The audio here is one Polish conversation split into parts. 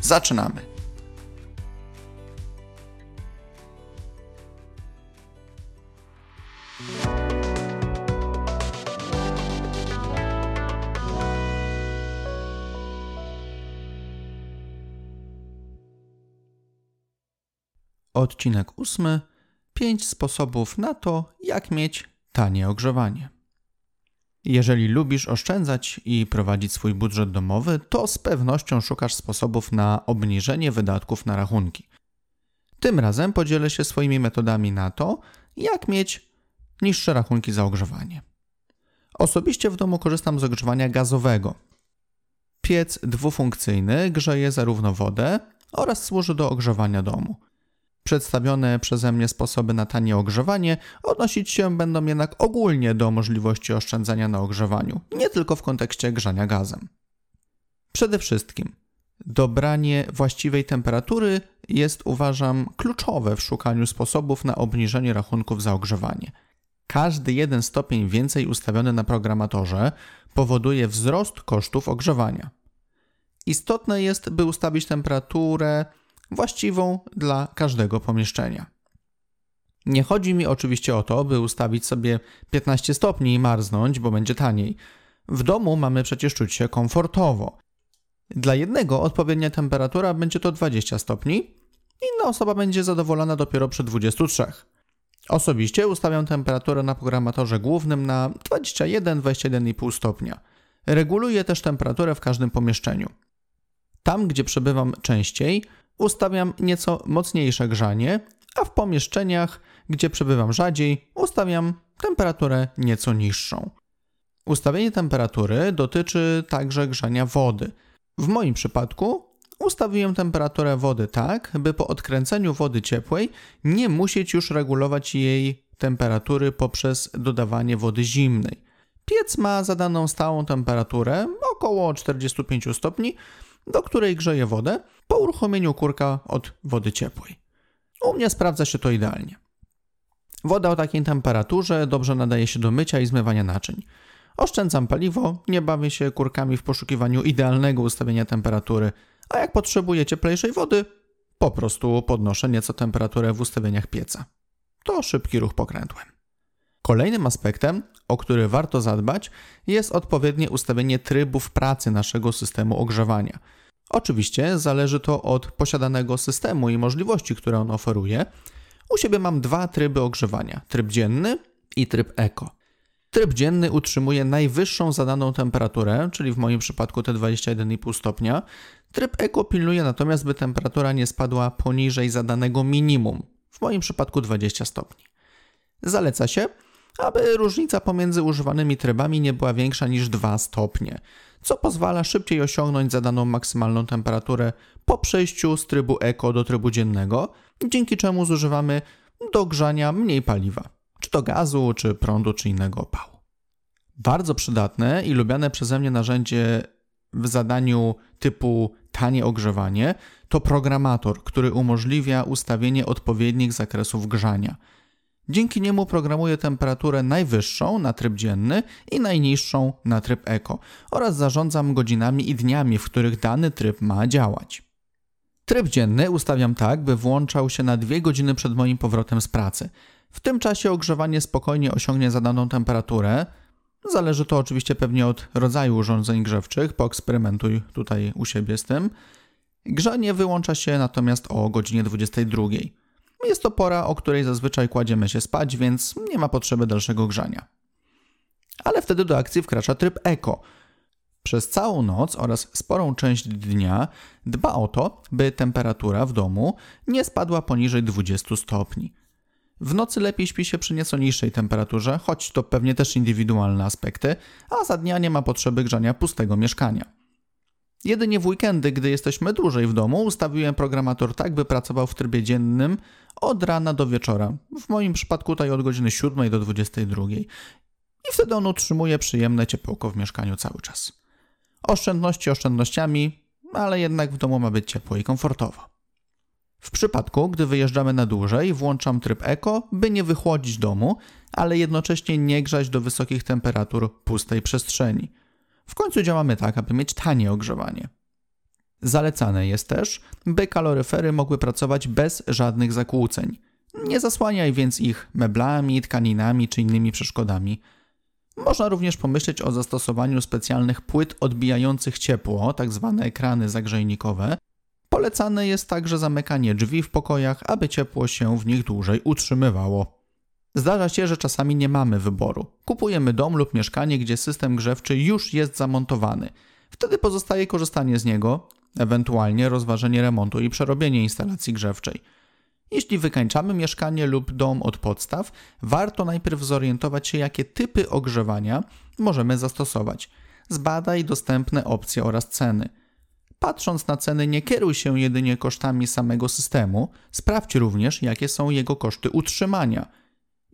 Zaczynamy! Odcinek ósmy. Pięć sposobów na to, jak mieć tanie ogrzewanie. Jeżeli lubisz oszczędzać i prowadzić swój budżet domowy, to z pewnością szukasz sposobów na obniżenie wydatków na rachunki. Tym razem podzielę się swoimi metodami na to, jak mieć niższe rachunki za ogrzewanie. Osobiście w domu korzystam z ogrzewania gazowego. Piec dwufunkcyjny grzeje zarówno wodę oraz służy do ogrzewania domu. Przedstawione przeze mnie sposoby na tanie ogrzewanie odnosić się będą jednak ogólnie do możliwości oszczędzania na ogrzewaniu, nie tylko w kontekście grzania gazem. Przede wszystkim, dobranie właściwej temperatury jest, uważam, kluczowe w szukaniu sposobów na obniżenie rachunków za ogrzewanie. Każdy jeden stopień więcej ustawiony na programatorze powoduje wzrost kosztów ogrzewania. Istotne jest, by ustawić temperaturę właściwą dla każdego pomieszczenia. Nie chodzi mi oczywiście o to, by ustawić sobie 15 stopni i marznąć, bo będzie taniej. W domu mamy przecież czuć się komfortowo. Dla jednego odpowiednia temperatura będzie to 20 stopni, inna osoba będzie zadowolona dopiero przy 23. Osobiście ustawiam temperaturę na programatorze głównym na 21-21,5 stopnia. Reguluję też temperaturę w każdym pomieszczeniu. Tam, gdzie przebywam częściej, ustawiam nieco mocniejsze grzanie, a w pomieszczeniach, gdzie przebywam rzadziej, ustawiam temperaturę nieco niższą. Ustawienie temperatury dotyczy także grzania wody. W moim przypadku ustawiłem temperaturę wody tak, by po odkręceniu wody ciepłej nie musieć już regulować jej temperatury poprzez dodawanie wody zimnej. Piec ma zadaną stałą temperaturę około 45 stopni, do której grzeję wodę po uruchomieniu kurka od wody ciepłej. U mnie sprawdza się to idealnie. Woda o takiej temperaturze dobrze nadaje się do mycia i zmywania naczyń. Oszczędzam paliwo, nie bawię się kurkami w poszukiwaniu idealnego ustawienia temperatury, a jak potrzebuję cieplejszej wody, po prostu podnoszę nieco temperaturę w ustawieniach pieca. To szybki ruch pokrętłem. Kolejnym aspektem, o który warto zadbać, jest odpowiednie ustawienie trybów pracy naszego systemu ogrzewania. Oczywiście zależy to od posiadanego systemu i możliwości, które on oferuje. U siebie mam dwa tryby ogrzewania: tryb dzienny i tryb eko. Tryb dzienny utrzymuje najwyższą zadaną temperaturę, czyli w moim przypadku te 21,5 stopnia. Tryb eko pilnuje natomiast, by temperatura nie spadła poniżej zadanego minimum, w moim przypadku 20 stopni. Zaleca się, aby różnica pomiędzy używanymi trybami nie była większa niż 2 stopnie, co pozwala szybciej osiągnąć zadaną maksymalną temperaturę po przejściu z trybu eko do trybu dziennego, dzięki czemu zużywamy do grzania mniej paliwa, czy to gazu, czy prądu, czy innego opału. Bardzo przydatne i lubiane przeze mnie narzędzie w zadaniu typu tanie ogrzewanie to programator, który umożliwia ustawienie odpowiednich zakresów grzania – Dzięki niemu programuję temperaturę najwyższą na tryb dzienny i najniższą na tryb eko oraz zarządzam godzinami i dniami, w których dany tryb ma działać. Tryb dzienny ustawiam tak, by włączał się na dwie godziny przed moim powrotem z pracy. W tym czasie ogrzewanie spokojnie osiągnie zadaną temperaturę. Zależy to oczywiście pewnie od rodzaju urządzeń grzewczych, poeksperymentuj tutaj u siebie z tym. Grzanie wyłącza się natomiast o godzinie 22. Jest to pora, o której zazwyczaj kładziemy się spać, więc nie ma potrzeby dalszego grzania. Ale wtedy do akcji wkracza tryb eko. Przez całą noc oraz sporą część dnia dba o to, by temperatura w domu nie spadła poniżej 20 stopni. W nocy lepiej śpi się przy nieco niższej temperaturze, choć to pewnie też indywidualne aspekty, a za dnia nie ma potrzeby grzania pustego mieszkania. Jedynie w weekendy, gdy jesteśmy dłużej w domu, ustawiłem programator tak, by pracował w trybie dziennym od rana do wieczora. W moim przypadku tutaj od godziny 7 do 22. I wtedy on utrzymuje przyjemne ciepełko w mieszkaniu cały czas. Oszczędności oszczędnościami, ale jednak w domu ma być ciepło i komfortowo. W przypadku, gdy wyjeżdżamy na dłużej, włączam tryb Eco, by nie wychłodzić domu, ale jednocześnie nie grzać do wysokich temperatur pustej przestrzeni. W końcu działamy tak, aby mieć tanie ogrzewanie. Zalecane jest też, by kaloryfery mogły pracować bez żadnych zakłóceń. Nie zasłaniaj więc ich meblami, tkaninami czy innymi przeszkodami. Można również pomyśleć o zastosowaniu specjalnych płyt odbijających ciepło, tzw. Tak ekrany zagrzejnikowe. Polecane jest także zamykanie drzwi w pokojach, aby ciepło się w nich dłużej utrzymywało. Zdarza się, że czasami nie mamy wyboru. Kupujemy dom lub mieszkanie, gdzie system grzewczy już jest zamontowany. Wtedy pozostaje korzystanie z niego, ewentualnie rozważenie remontu i przerobienie instalacji grzewczej. Jeśli wykańczamy mieszkanie lub dom od podstaw, warto najpierw zorientować się, jakie typy ogrzewania możemy zastosować. Zbadaj dostępne opcje oraz ceny. Patrząc na ceny, nie kieruj się jedynie kosztami samego systemu, sprawdź również, jakie są jego koszty utrzymania.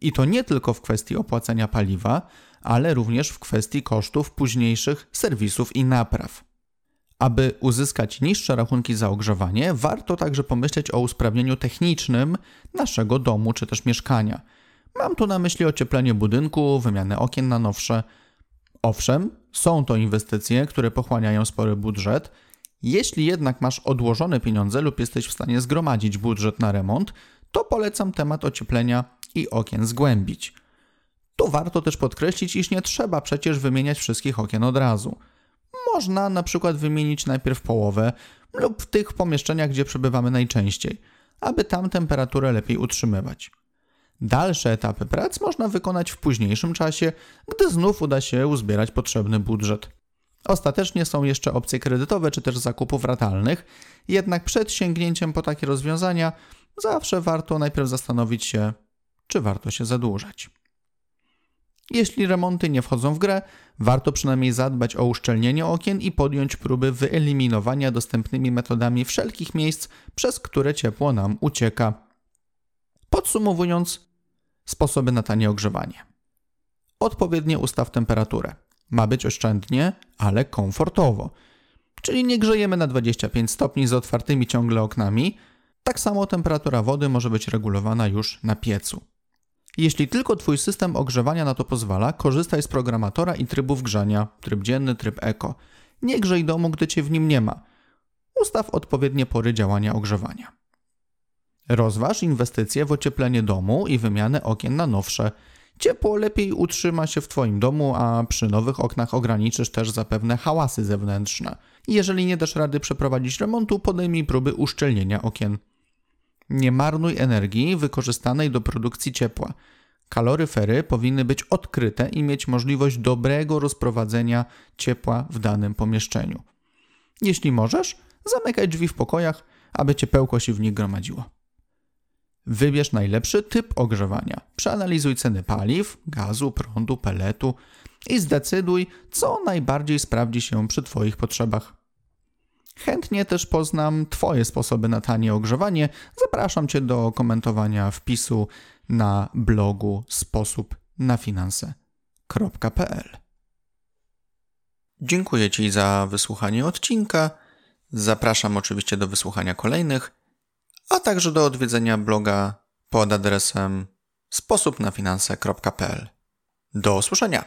I to nie tylko w kwestii opłacania paliwa, ale również w kwestii kosztów późniejszych serwisów i napraw. Aby uzyskać niższe rachunki za ogrzewanie, warto także pomyśleć o usprawnieniu technicznym naszego domu czy też mieszkania. Mam tu na myśli ocieplenie budynku, wymianę okien na nowsze. Owszem, są to inwestycje, które pochłaniają spory budżet. Jeśli jednak masz odłożone pieniądze lub jesteś w stanie zgromadzić budżet na remont, to polecam temat ocieplenia i okien zgłębić. Tu warto też podkreślić, iż nie trzeba przecież wymieniać wszystkich okien od razu. Można na przykład wymienić najpierw połowę lub w tych pomieszczeniach, gdzie przebywamy najczęściej, aby tam temperaturę lepiej utrzymywać. Dalsze etapy prac można wykonać w późniejszym czasie, gdy znów uda się uzbierać potrzebny budżet. Ostatecznie są jeszcze opcje kredytowe czy też zakupów ratalnych, jednak przed sięgnięciem po takie rozwiązania zawsze warto najpierw zastanowić się, czy warto się zadłużać. Jeśli remonty nie wchodzą w grę, warto przynajmniej zadbać o uszczelnienie okien i podjąć próby wyeliminowania dostępnymi metodami wszelkich miejsc, przez które ciepło nam ucieka. Podsumowując, sposoby na tanie ogrzewanie. Odpowiednio ustaw temperaturę. Ma być oszczędnie, ale komfortowo. Czyli nie grzejemy na 25 stopni z otwartymi ciągle oknami. Tak samo temperatura wody może być regulowana już na piecu. Jeśli tylko Twój system ogrzewania na to pozwala, korzystaj z programatora i trybów grzania, tryb dzienny, tryb eko. Nie grzej domu, gdy Cię w nim nie ma. Ustaw odpowiednie pory działania ogrzewania. Rozważ inwestycje w ocieplenie domu i wymianę okien na nowsze. Ciepło lepiej utrzyma się w Twoim domu, a przy nowych oknach ograniczysz też zapewne hałasy zewnętrzne. Jeżeli nie dasz rady przeprowadzić remontu, podejmij próby uszczelnienia okien. Nie marnuj energii wykorzystanej do produkcji ciepła. Kaloryfery powinny być odkryte i mieć możliwość dobrego rozprowadzenia ciepła w danym pomieszczeniu. Jeśli możesz, zamykaj drzwi w pokojach, aby ciepełko się w nich gromadziło. Wybierz najlepszy typ ogrzewania. Przeanalizuj ceny paliw, gazu, prądu, peletu i zdecyduj, co najbardziej sprawdzi się przy Twoich potrzebach. Chętnie też poznam Twoje sposoby na tanie ogrzewanie. Zapraszam Cię do komentowania wpisu na blogu sposób na finanse.pl. Dziękuję Ci za wysłuchanie odcinka. Zapraszam oczywiście do wysłuchania kolejnych, a także do odwiedzenia bloga pod adresem sposobnafinanse.pl. Do usłyszenia!